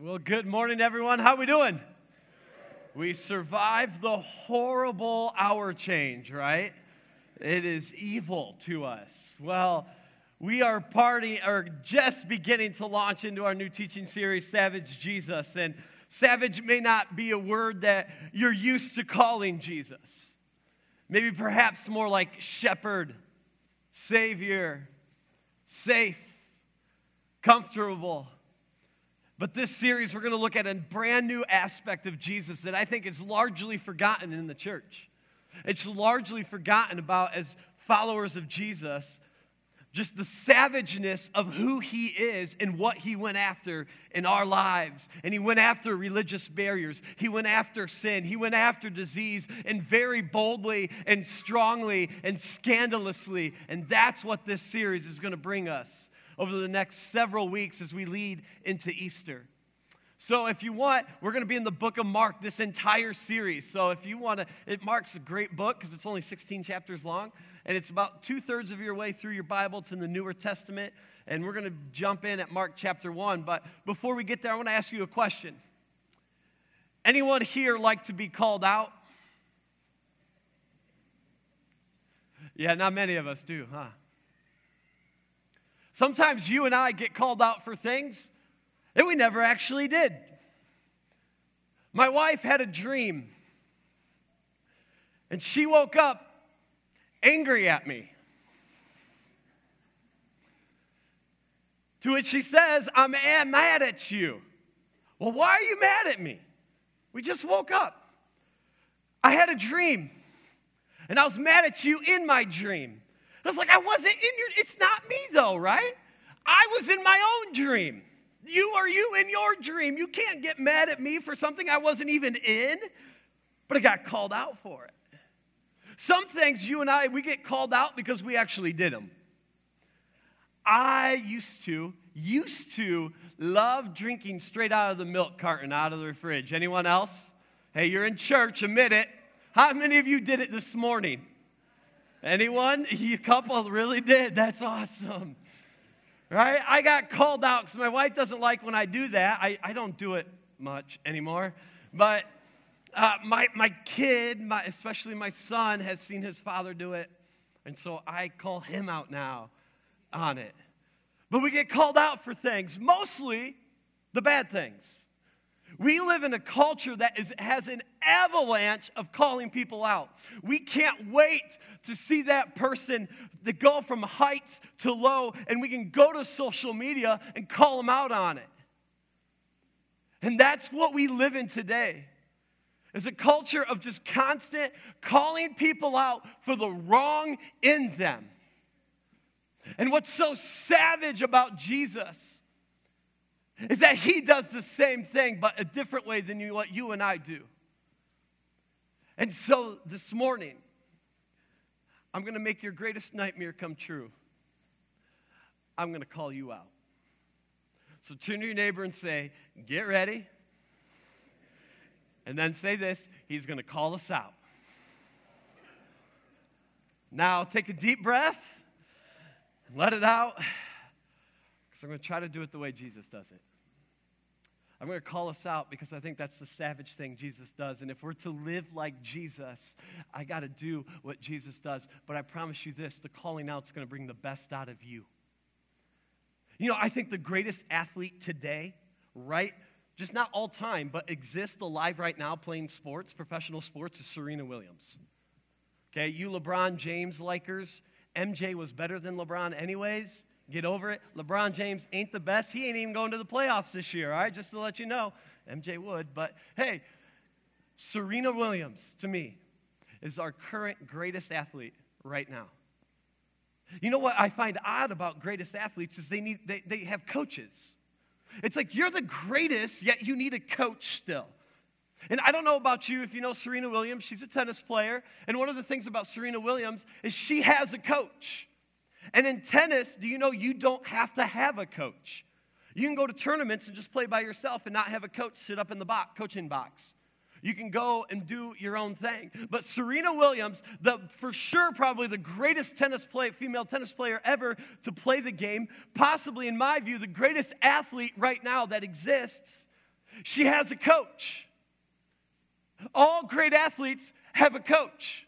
Well, good morning, everyone. How we doing? We survived the horrible hour change, right? It is evil to us. Well, we are party or just beginning to launch into our new teaching series, Savage Jesus. And savage may not be a word that you're used to calling Jesus. Maybe perhaps more like shepherd, savior, safe, comfortable but this series, we're going to look at a brand new aspect of Jesus that I think is largely forgotten in the church. It's largely forgotten about as followers of Jesus, just the savageness of who he is and what he went after in our lives. And he went after religious barriers, he went after sin, he went after disease, and very boldly and strongly and scandalously. And that's what this series is going to bring us over the next several weeks as we lead into Easter. So, if you want, we're going to be in the book of Mark this entire series. So, if you want to, it Mark's a great book because it's only 16 chapters long, and it's about two thirds of your way through your Bible. It's in the Newer Testament, and we're going to jump in at Mark chapter 1. But before we get there, I want to ask you a question. Anyone here like to be called out? Yeah, not many of us do, huh? Sometimes you and I get called out for things that we never actually did. My wife had a dream, and she woke up angry at me. To which she says, I'm mad at you. Well, why are you mad at me? We just woke up. I had a dream, and I was mad at you in my dream. I was like, I wasn't in your, it's not me though, right? I was in my own dream. You are you in your dream. You can't get mad at me for something I wasn't even in, but I got called out for it. Some things you and I, we get called out because we actually did them. I used to, used to love drinking straight out of the milk carton out of the fridge. Anyone else? Hey, you're in church, admit it. How many of you did it this morning? Anyone? A couple really did. That's awesome. Right? I got called out because my wife doesn't like when I do that. I, I don't do it much anymore. But uh, my, my kid, my, especially my son, has seen his father do it. And so I call him out now on it. But we get called out for things, mostly the bad things. We live in a culture that is, has an avalanche of calling people out. We can't wait to see that person to go from heights to low, and we can go to social media and call them out on it. And that's what we live in today. Is a culture of just constant calling people out for the wrong in them. And what's so savage about Jesus is that he does the same thing, but a different way than you, what you and I do. And so this morning, I'm going to make your greatest nightmare come true. I'm going to call you out. So turn to your neighbor and say, Get ready. And then say this He's going to call us out. Now take a deep breath and let it out. Because I'm going to try to do it the way Jesus does it. I'm going to call us out because I think that's the savage thing Jesus does. And if we're to live like Jesus, I got to do what Jesus does. But I promise you this the calling out is going to bring the best out of you. You know, I think the greatest athlete today, right? Just not all time, but exists alive right now playing sports, professional sports, is Serena Williams. Okay, you LeBron James likers, MJ was better than LeBron, anyways. Get over it. LeBron James ain't the best. He ain't even going to the playoffs this year, all right? Just to let you know. MJ would. But hey, Serena Williams, to me, is our current greatest athlete right now. You know what I find odd about greatest athletes is they need they, they have coaches. It's like you're the greatest, yet you need a coach still. And I don't know about you if you know Serena Williams, she's a tennis player. And one of the things about Serena Williams is she has a coach. And in tennis, do you know you don't have to have a coach? You can go to tournaments and just play by yourself and not have a coach sit up in the box, coaching box. You can go and do your own thing. But Serena Williams, the for sure probably the greatest tennis play, female tennis player ever to play the game, possibly in my view the greatest athlete right now that exists, She has a coach. All great athletes have a coach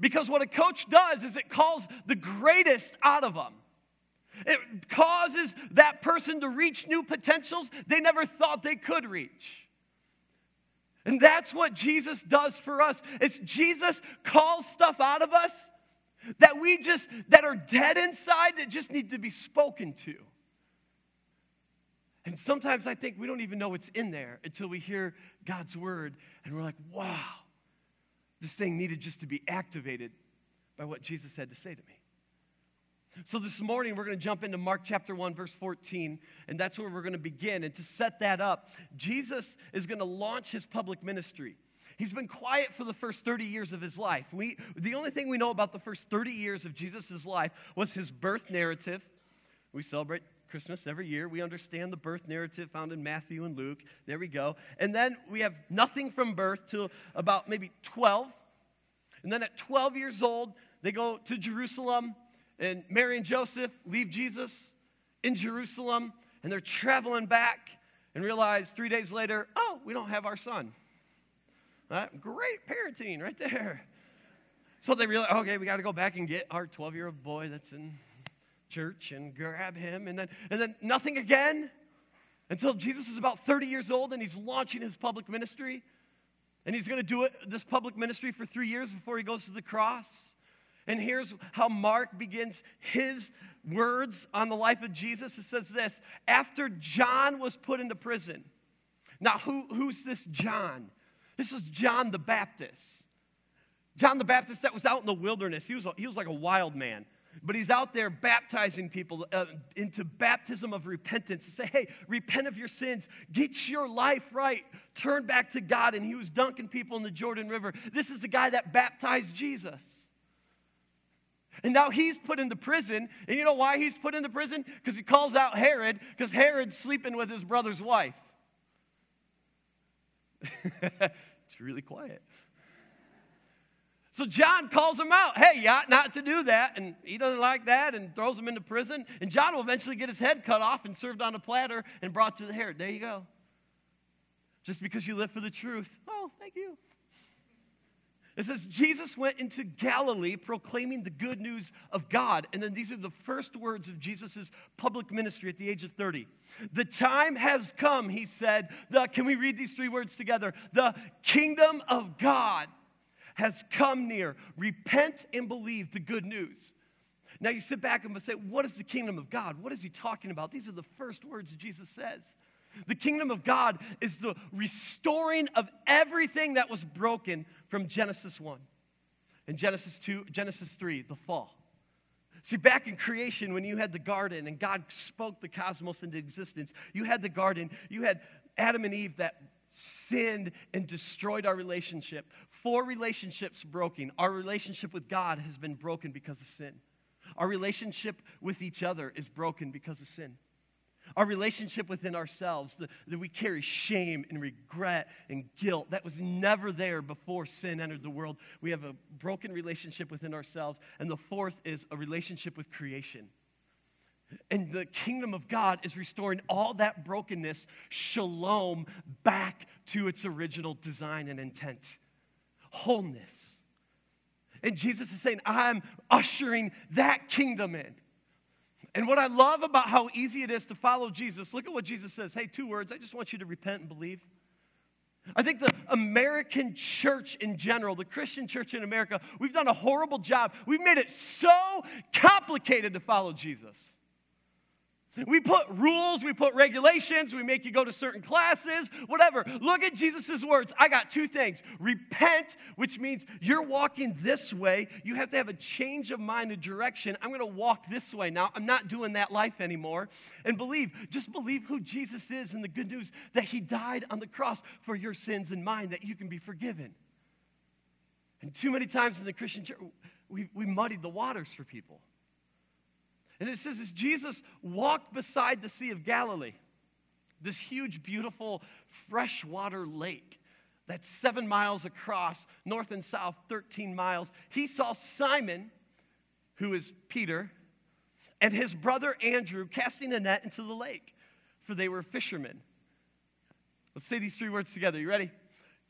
because what a coach does is it calls the greatest out of them. It causes that person to reach new potentials they never thought they could reach. And that's what Jesus does for us. It's Jesus calls stuff out of us that we just that are dead inside that just need to be spoken to. And sometimes I think we don't even know what's in there until we hear God's word and we're like, wow, this thing needed just to be activated by what Jesus had to say to me. So this morning, we're going to jump into Mark chapter 1, verse 14, and that's where we're going to begin. And to set that up, Jesus is going to launch his public ministry. He's been quiet for the first 30 years of his life. We, the only thing we know about the first 30 years of Jesus' life was his birth narrative. We celebrate Christmas every year. We understand the birth narrative found in Matthew and Luke. There we go. And then we have nothing from birth till about maybe 12. And then at 12 years old, they go to Jerusalem and Mary and Joseph leave Jesus in Jerusalem, and they're traveling back and realize three days later, oh, we don't have our son. Right? Great parenting right there. So they realize, okay, we got to go back and get our 12 year old boy that's in church and grab him. And then, and then nothing again until Jesus is about 30 years old and he's launching his public ministry. And he's going to do it, this public ministry for three years before he goes to the cross. And here's how Mark begins his words on the life of Jesus. It says this After John was put into prison. Now, who, who's this John? This is John the Baptist. John the Baptist that was out in the wilderness. He was, he was like a wild man. But he's out there baptizing people uh, into baptism of repentance to say, hey, repent of your sins, get your life right, turn back to God. And he was dunking people in the Jordan River. This is the guy that baptized Jesus. And now he's put into prison. And you know why he's put into prison? Because he calls out Herod, because Herod's sleeping with his brother's wife. it's really quiet. So John calls him out. Hey, you ought not to do that. And he doesn't like that and throws him into prison. And John will eventually get his head cut off and served on a platter and brought to the Herod. There you go. Just because you live for the truth. Oh, thank you. It says, Jesus went into Galilee proclaiming the good news of God. And then these are the first words of Jesus' public ministry at the age of 30. The time has come, he said. The, can we read these three words together? The kingdom of God has come near. Repent and believe the good news. Now you sit back and say, What is the kingdom of God? What is he talking about? These are the first words Jesus says. The kingdom of God is the restoring of everything that was broken from Genesis 1. And Genesis 2, Genesis 3, the fall. See, back in creation, when you had the garden and God spoke the cosmos into existence, you had the garden, you had Adam and Eve that sinned and destroyed our relationship. Four relationships broken. Our relationship with God has been broken because of sin. Our relationship with each other is broken because of sin. Our relationship within ourselves, that we carry shame and regret and guilt, that was never there before sin entered the world. We have a broken relationship within ourselves. And the fourth is a relationship with creation. And the kingdom of God is restoring all that brokenness, shalom, back to its original design and intent wholeness. And Jesus is saying, I'm ushering that kingdom in. And what I love about how easy it is to follow Jesus, look at what Jesus says. Hey, two words. I just want you to repent and believe. I think the American church in general, the Christian church in America, we've done a horrible job. We've made it so complicated to follow Jesus. We put rules, we put regulations, we make you go to certain classes, whatever. Look at Jesus' words. I got two things. Repent, which means you're walking this way. You have to have a change of mind, a direction. I'm going to walk this way now. I'm not doing that life anymore. And believe, just believe who Jesus is and the good news that he died on the cross for your sins and mine, that you can be forgiven. And too many times in the Christian church, we, we muddied the waters for people. And it says, as Jesus walked beside the Sea of Galilee, this huge, beautiful freshwater lake that's seven miles across, north and south, 13 miles, he saw Simon, who is Peter, and his brother Andrew casting a net into the lake, for they were fishermen. Let's say these three words together. You ready?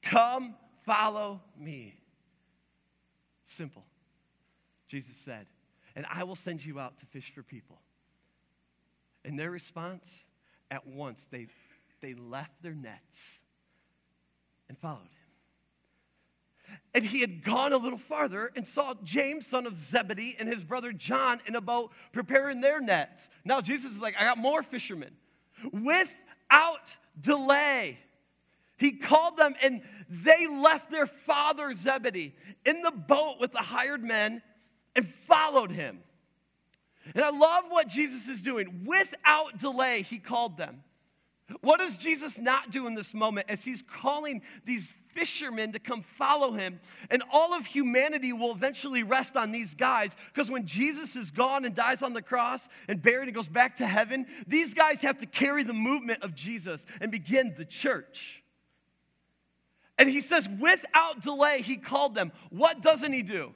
Come, follow me. Simple. Jesus said, and I will send you out to fish for people. And their response, at once, they, they left their nets and followed him. And he had gone a little farther and saw James, son of Zebedee, and his brother John in a boat preparing their nets. Now Jesus is like, I got more fishermen. Without delay, he called them and they left their father Zebedee in the boat with the hired men and followed him. And I love what Jesus is doing. Without delay, he called them. What does Jesus not do in this moment as he's calling these fishermen to come follow him? And all of humanity will eventually rest on these guys because when Jesus is gone and dies on the cross and buried and goes back to heaven, these guys have to carry the movement of Jesus and begin the church. And he says, without delay, he called them. What doesn't he do?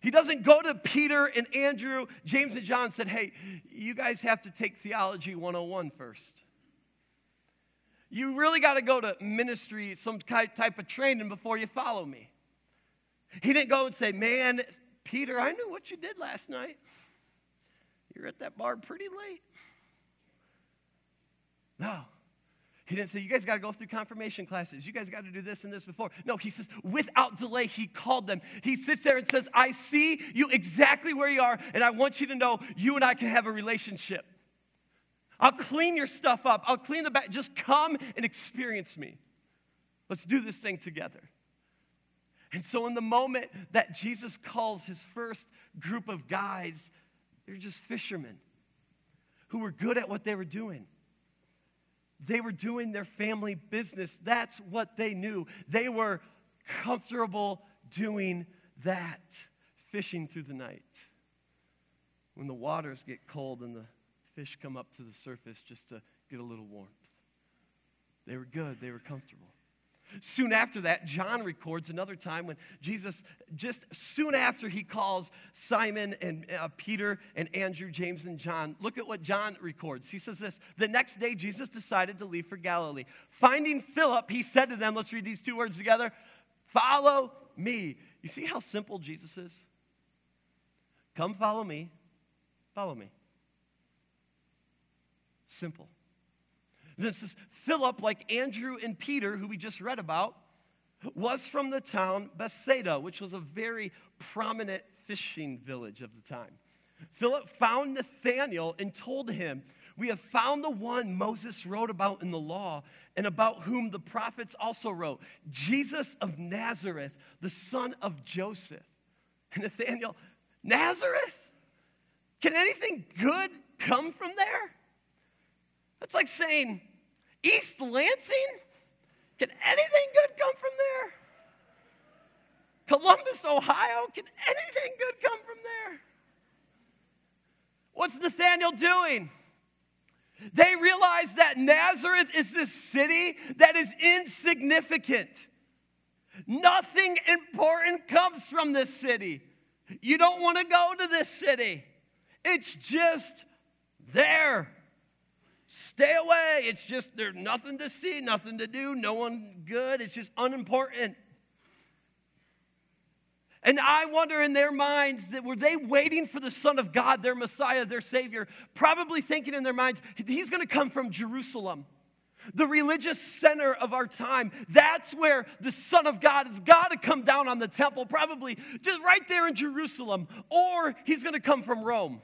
He doesn't go to Peter and Andrew, James and John, said, Hey, you guys have to take theology 101 first. You really got to go to ministry, some type of training before you follow me. He didn't go and say, Man, Peter, I knew what you did last night. You're at that bar pretty late. No. He didn't say, You guys got to go through confirmation classes. You guys got to do this and this before. No, he says, without delay, he called them. He sits there and says, I see you exactly where you are, and I want you to know you and I can have a relationship. I'll clean your stuff up. I'll clean the back. Just come and experience me. Let's do this thing together. And so, in the moment that Jesus calls his first group of guys, they're just fishermen who were good at what they were doing. They were doing their family business. That's what they knew. They were comfortable doing that, fishing through the night. When the waters get cold and the fish come up to the surface just to get a little warmth. They were good, they were comfortable. Soon after that, John records another time when Jesus, just soon after he calls Simon and uh, Peter and Andrew, James and John, look at what John records. He says this The next day, Jesus decided to leave for Galilee. Finding Philip, he said to them, let's read these two words together Follow me. You see how simple Jesus is? Come follow me. Follow me. Simple. This is Philip, like Andrew and Peter, who we just read about, was from the town Bethsaida, which was a very prominent fishing village of the time. Philip found Nathanael and told him, We have found the one Moses wrote about in the law and about whom the prophets also wrote, Jesus of Nazareth, the son of Joseph. And Nathanael, Nazareth? Can anything good come from there? That's like saying, East Lansing? Can anything good come from there? Columbus, Ohio? Can anything good come from there? What's Nathaniel doing? They realize that Nazareth is this city that is insignificant. Nothing important comes from this city. You don't want to go to this city. It's just there. Stay away. It's just there's nothing to see, nothing to do, no one good. It's just unimportant. And I wonder in their minds that were they waiting for the Son of God, their Messiah, their Savior, probably thinking in their minds, he's going to come from Jerusalem, the religious center of our time. That's where the Son of God has got to come down on the temple, probably just right there in Jerusalem, or he's going to come from Rome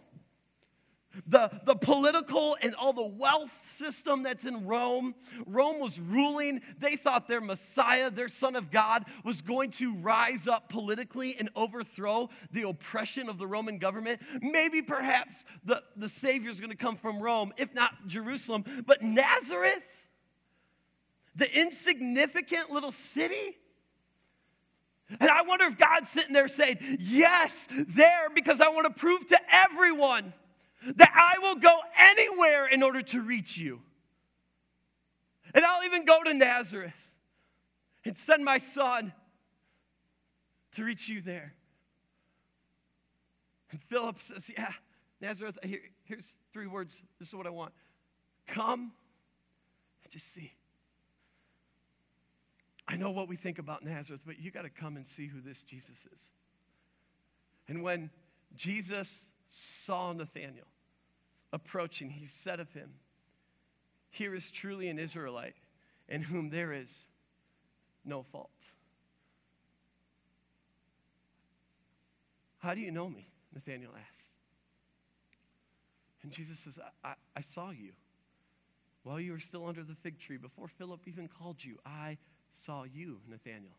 the, the political and all the wealth system that's in Rome. Rome was ruling. They thought their Messiah, their Son of God, was going to rise up politically and overthrow the oppression of the Roman government. Maybe perhaps the, the Savior is going to come from Rome, if not Jerusalem. But Nazareth, the insignificant little city, and I wonder if God's sitting there saying, Yes, there, because I want to prove to everyone that I will go anywhere in order to reach you. And I'll even go to Nazareth and send my son to reach you there. And Philip says, Yeah, Nazareth, here, here's three words. This is what I want come and just see. I know what we think about Nazareth, but you got to come and see who this Jesus is. And when Jesus saw Nathanael approaching, he said of him, Here is truly an Israelite in whom there is no fault. How do you know me? Nathanael asked. And Jesus says, I, I, I saw you while you were still under the fig tree, before Philip even called you. I saw you, Nathanael.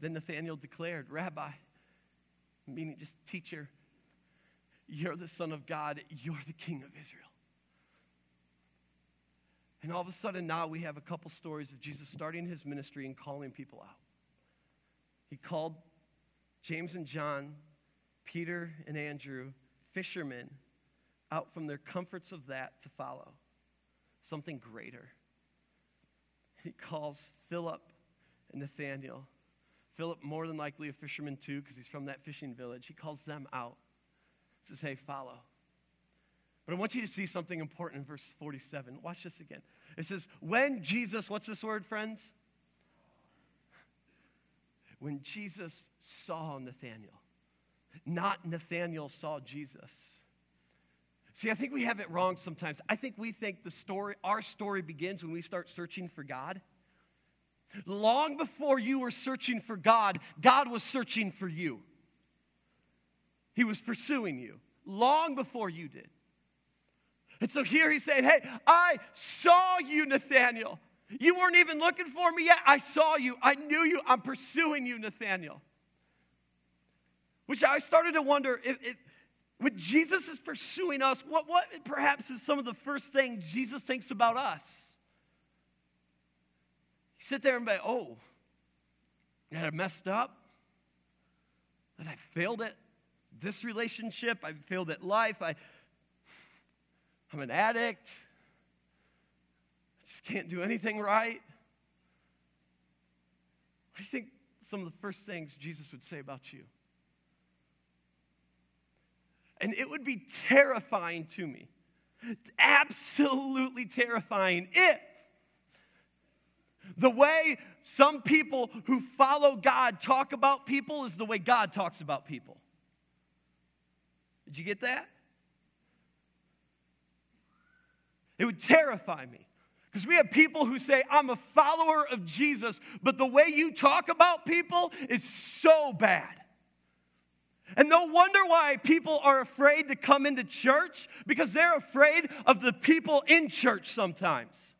Then Nathanael declared, Rabbi, meaning just teacher, you're the Son of God, you're the King of Israel. And all of a sudden, now we have a couple stories of Jesus starting his ministry and calling people out. He called James and John, Peter and Andrew, fishermen, out from their comforts of that to follow something greater. He calls Philip and Nathaniel. Philip, more than likely a fisherman too, because he's from that fishing village. He calls them out. Says, hey, follow. But I want you to see something important in verse 47. Watch this again. It says, when Jesus, what's this word, friends? When Jesus saw Nathaniel, not Nathaniel saw Jesus. See, I think we have it wrong sometimes. I think we think the story, our story begins when we start searching for God. Long before you were searching for God, God was searching for you. He was pursuing you long before you did. And so here he's saying, Hey, I saw you, Nathaniel. You weren't even looking for me yet. I saw you. I knew you. I'm pursuing you, Nathaniel. Which I started to wonder if, if when Jesus is pursuing us, what, what perhaps is some of the first thing Jesus thinks about us? You sit there and be, oh, that I messed up, that I failed at this relationship, I failed at life, I, I'm an addict, I just can't do anything right. What do you think some of the first things Jesus would say about you? And it would be terrifying to me, absolutely terrifying if the way some people who follow God talk about people is the way God talks about people. Did you get that? It would terrify me. Because we have people who say, I'm a follower of Jesus, but the way you talk about people is so bad. And no wonder why people are afraid to come into church because they're afraid of the people in church sometimes.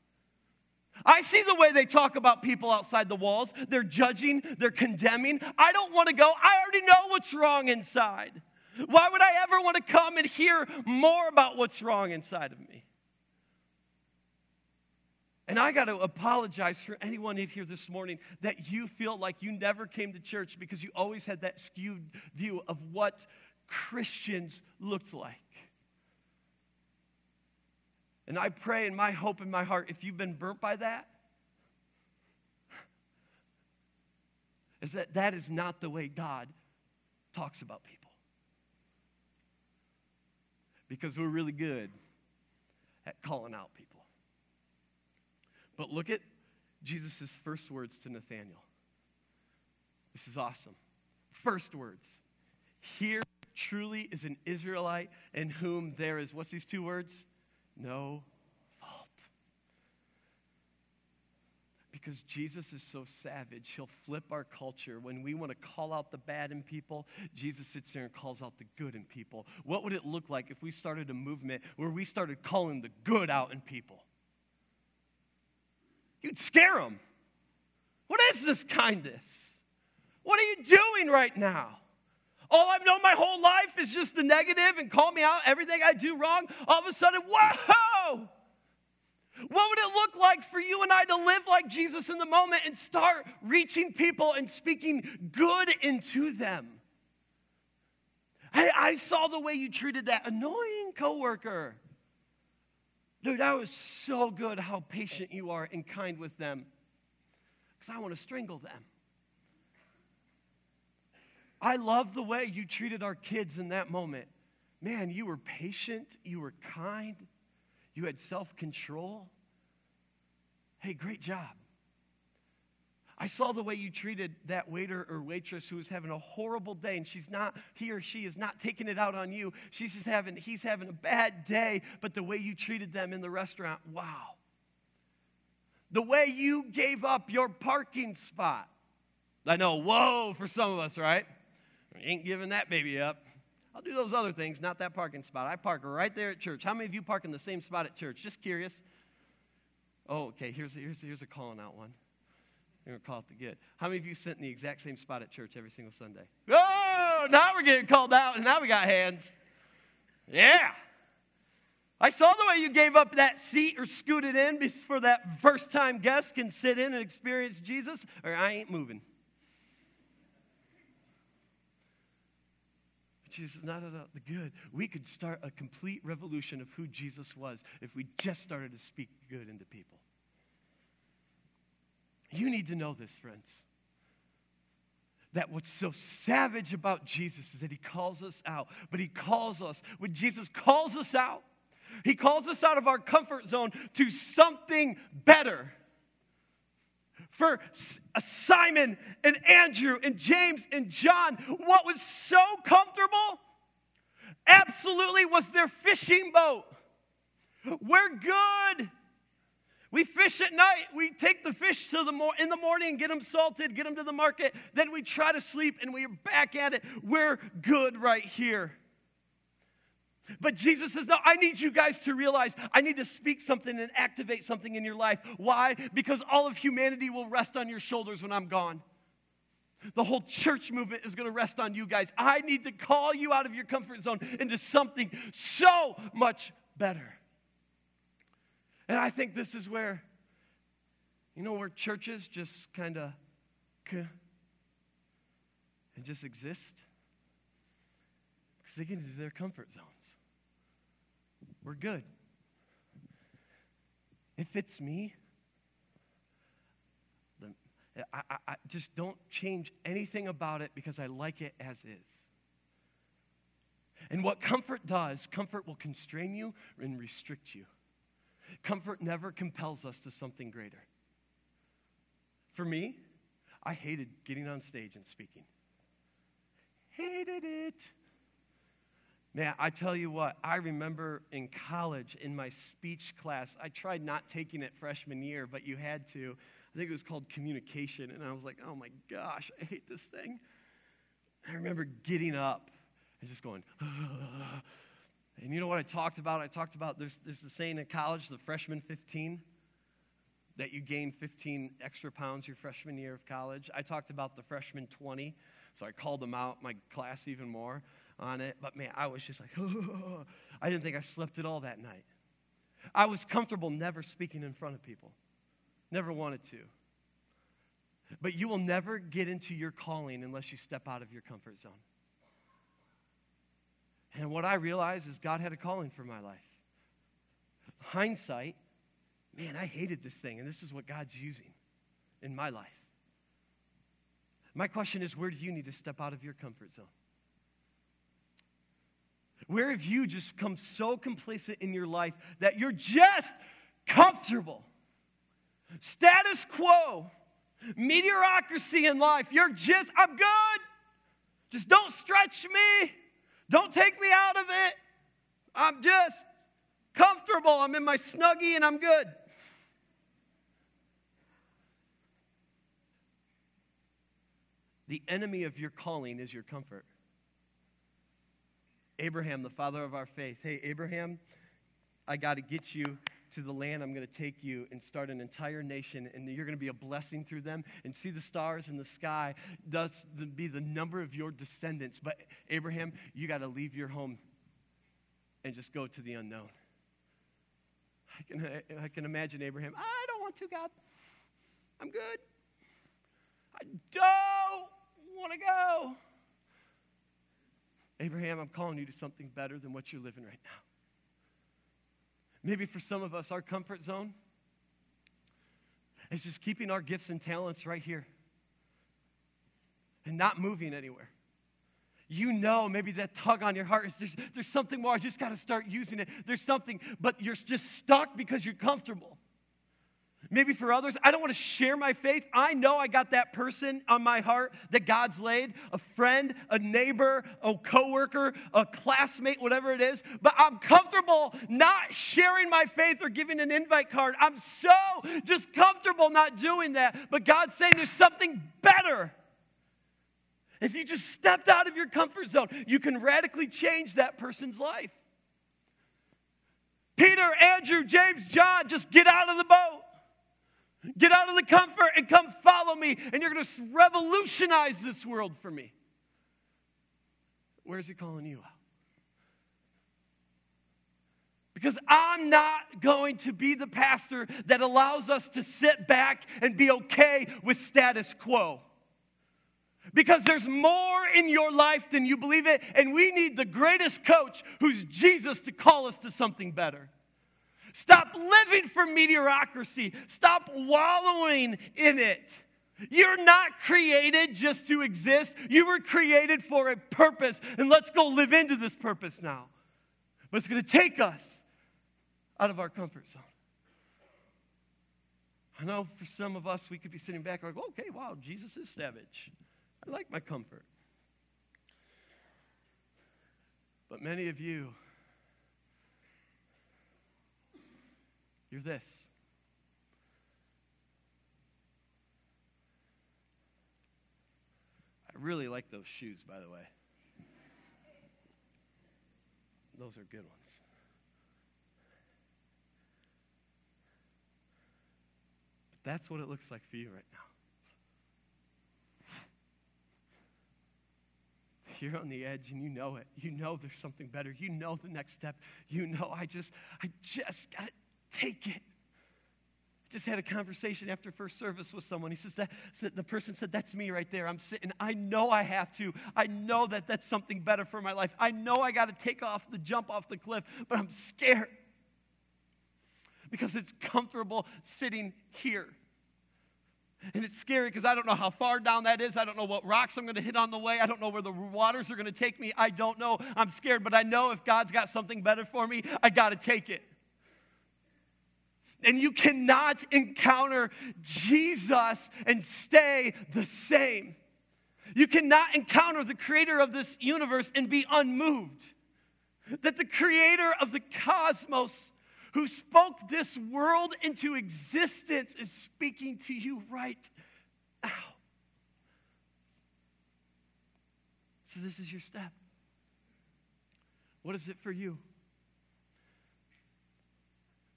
I see the way they talk about people outside the walls. They're judging, they're condemning. I don't want to go. I already know what's wrong inside. Why would I ever want to come and hear more about what's wrong inside of me? And I got to apologize for anyone in here this morning that you feel like you never came to church because you always had that skewed view of what Christians looked like. And I pray in my hope in my heart, if you've been burnt by that, is that that is not the way God talks about people. Because we're really good at calling out people. But look at Jesus' first words to Nathanael. This is awesome. First words. Here truly is an Israelite in whom there is, what's these two words? No fault. Because Jesus is so savage, he'll flip our culture. When we want to call out the bad in people, Jesus sits there and calls out the good in people. What would it look like if we started a movement where we started calling the good out in people? You'd scare them. What is this kindness? What are you doing right now? All I've known my whole life is just the negative and call me out everything I do wrong. All of a sudden, whoa! Look like for you and I to live like Jesus in the moment and start reaching people and speaking good into them? Hey, I saw the way you treated that annoying coworker. Dude, that was so good how patient you are and kind with them because I want to strangle them. I love the way you treated our kids in that moment. Man, you were patient, you were kind, you had self control. Hey, great job. I saw the way you treated that waiter or waitress who was having a horrible day and she's not, he or she is not taking it out on you. She's just having, he's having a bad day, but the way you treated them in the restaurant, wow. The way you gave up your parking spot. I know, whoa, for some of us, right? ain't giving that baby up. I'll do those other things, not that parking spot. I park right there at church. How many of you park in the same spot at church? Just curious. Oh, okay, here's, here's, here's a calling out one. You're going to call it the good. How many of you sit in the exact same spot at church every single Sunday? Oh, now we're getting called out, and now we got hands. Yeah. I saw the way you gave up that seat or scooted in before that first time guest can sit in and experience Jesus, or I ain't moving. Jesus is not about the good. We could start a complete revolution of who Jesus was if we just started to speak good into people. You need to know this, friends. That what's so savage about Jesus is that he calls us out, but he calls us, when Jesus calls us out, he calls us out of our comfort zone to something better. For uh, Simon and Andrew and James and John, what was so comfortable absolutely was their fishing boat. We're good. We fish at night. We take the fish to the mo- in the morning get them salted, get them to the market. Then we try to sleep and we're back at it. We're good right here. But Jesus says, No, I need you guys to realize I need to speak something and activate something in your life. Why? Because all of humanity will rest on your shoulders when I'm gone. The whole church movement is going to rest on you guys. I need to call you out of your comfort zone into something so much better. And I think this is where, you know, where churches just kind of and just exist because they get into their comfort zones. We're good. It fits me. I, I, I just don't change anything about it because I like it as is. And what comfort does, comfort will constrain you and restrict you. Comfort never compels us to something greater. For me, I hated getting on stage and speaking. Hated it. Man, I tell you what, I remember in college in my speech class, I tried not taking it freshman year, but you had to. I think it was called communication, and I was like, oh my gosh, I hate this thing. I remember getting up and just going, And you know what I talked about? I talked about there's, there's the saying in college, the freshman 15, that you gain 15 extra pounds your freshman year of college. I talked about the freshman 20, so I called them out, my class even more on it. But man, I was just like, oh. I didn't think I slept at all that night. I was comfortable never speaking in front of people, never wanted to. But you will never get into your calling unless you step out of your comfort zone. And what I realized is God had a calling for my life. Hindsight, man, I hated this thing, and this is what God's using in my life. My question is where do you need to step out of your comfort zone? Where have you just become so complacent in your life that you're just comfortable? Status quo, mediocrity in life. You're just, I'm good. Just don't stretch me. Don't take me out of it. I'm just comfortable. I'm in my snuggie and I'm good. The enemy of your calling is your comfort. Abraham, the father of our faith. Hey, Abraham, I got to get you to the land I'm going to take you and start an entire nation, and you're going to be a blessing through them and see the stars in the sky. Thus, be the number of your descendants. But, Abraham, you got to leave your home and just go to the unknown. I can, I can imagine Abraham. I don't want to, God. I'm good. I don't want to go. Abraham, I'm calling you to something better than what you're living right now. Maybe for some of us, our comfort zone is just keeping our gifts and talents right here and not moving anywhere. You know, maybe that tug on your heart is there's, there's something more. I just got to start using it. There's something, but you're just stuck because you're comfortable. Maybe for others, I don't want to share my faith. I know I got that person on my heart that God's laid a friend, a neighbor, a coworker, a classmate, whatever it is. But I'm comfortable not sharing my faith or giving an invite card. I'm so just comfortable not doing that. But God's saying there's something better. If you just stepped out of your comfort zone, you can radically change that person's life. Peter, Andrew, James, John, just get out of the boat. Get out of the comfort and come follow me, and you're going to revolutionize this world for me. Where's he calling you out? Because I'm not going to be the pastor that allows us to sit back and be okay with status quo. Because there's more in your life than you believe it, and we need the greatest coach who's Jesus to call us to something better. Stop living for mediocrity. Stop wallowing in it. You're not created just to exist. You were created for a purpose. And let's go live into this purpose now. But it's going to take us out of our comfort zone. I know for some of us, we could be sitting back like, okay, wow, Jesus is savage. I like my comfort. But many of you, You're this. I really like those shoes, by the way. Those are good ones. But that's what it looks like for you right now. You're on the edge and you know it. You know there's something better. You know the next step. You know I just I just got Take it. I just had a conversation after first service with someone. He says that the person said, That's me right there. I'm sitting. I know I have to. I know that that's something better for my life. I know I got to take off the jump off the cliff, but I'm scared because it's comfortable sitting here. And it's scary because I don't know how far down that is. I don't know what rocks I'm going to hit on the way. I don't know where the waters are going to take me. I don't know. I'm scared, but I know if God's got something better for me, I got to take it. And you cannot encounter Jesus and stay the same. You cannot encounter the creator of this universe and be unmoved. That the creator of the cosmos, who spoke this world into existence, is speaking to you right now. So, this is your step. What is it for you?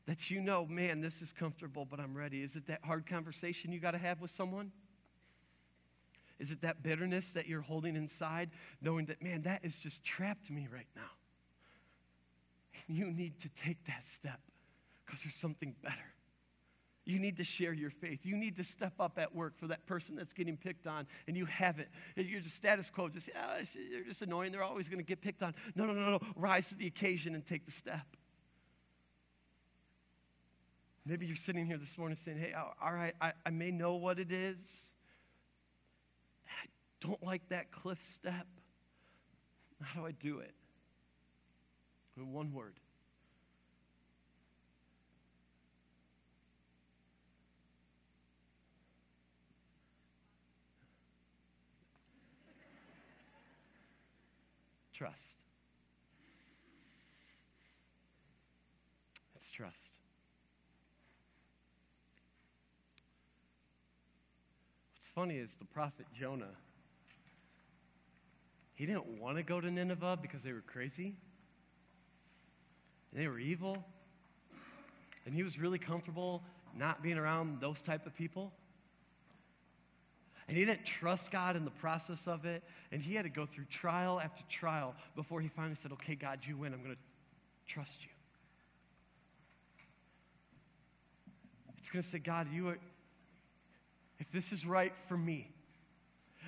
That you know, man, this is comfortable, but I'm ready? Is it that hard conversation you got to have with someone? Is it that bitterness that you're holding inside, knowing that, man, that has just trapped me right now? And you need to take that step because there's something better. You need to share your faith. You need to step up at work for that person that's getting picked on and you haven't. You're just status quo, just, ah, oh, they're just annoying. They're always going to get picked on. No, no, no, no. Rise to the occasion and take the step. Maybe you're sitting here this morning saying, hey, all right, I, I may know what it is. I don't like that cliff step. How do I do it? In one word. Trust. It's trust. Funny is the prophet Jonah, he didn't want to go to Nineveh because they were crazy. They were evil. And he was really comfortable not being around those type of people. And he didn't trust God in the process of it. And he had to go through trial after trial before he finally said, Okay, God, you win. I'm going to trust you. It's going to say, God, you are, if this is right for me,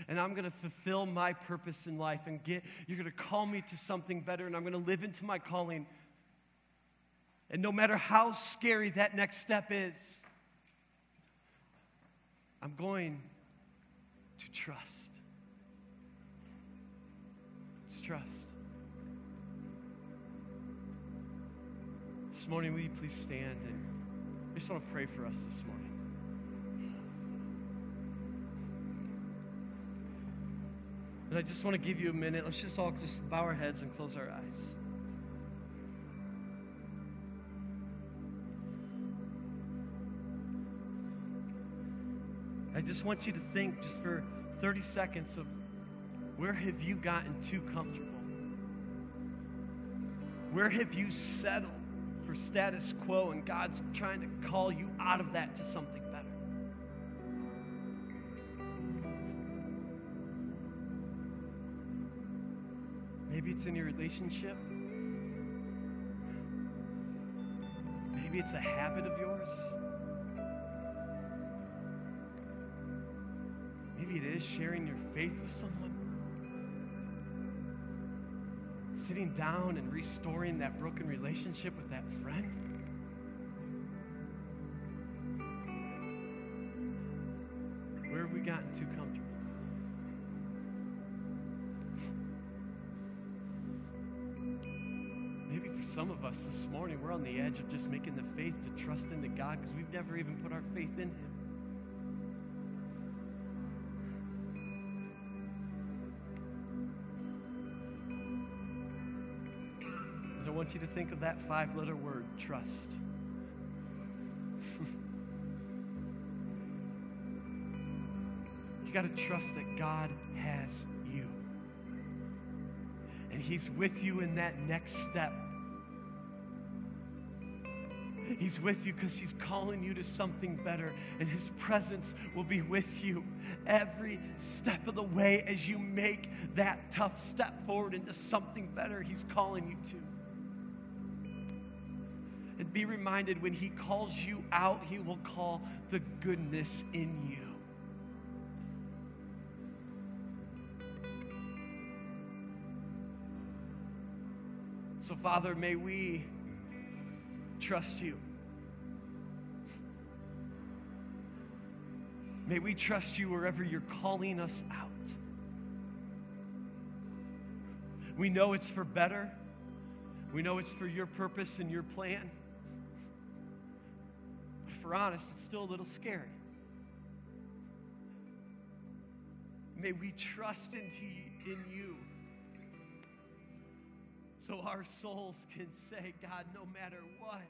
and I'm going to fulfill my purpose in life and get, you're going to call me to something better, and I'm going to live into my calling. And no matter how scary that next step is, I'm going to trust. It's trust. This morning, will you please stand? And I just want to pray for us this morning. And I just want to give you a minute. Let's just all just bow our heads and close our eyes. I just want you to think just for 30 seconds of where have you gotten too comfortable? Where have you settled for status quo and God's trying to call you out of that to something it's in your relationship. Maybe it's a habit of yours. Maybe it is sharing your faith with someone. Sitting down and restoring that broken relationship with that friend. Where have we gotten too comfortable? Some of us this morning, we're on the edge of just making the faith to trust into God because we've never even put our faith in Him. And I want you to think of that five letter word trust. you got to trust that God has you. And He's with you in that next step. He's with you because He's calling you to something better, and His presence will be with you every step of the way as you make that tough step forward into something better He's calling you to. And be reminded when He calls you out, He will call the goodness in you. So, Father, may we trust you. May we trust you wherever you're calling us out. We know it's for better. We know it's for your purpose and your plan. But if we're honest, it's still a little scary. May we trust into in you so our souls can say, God, no matter what,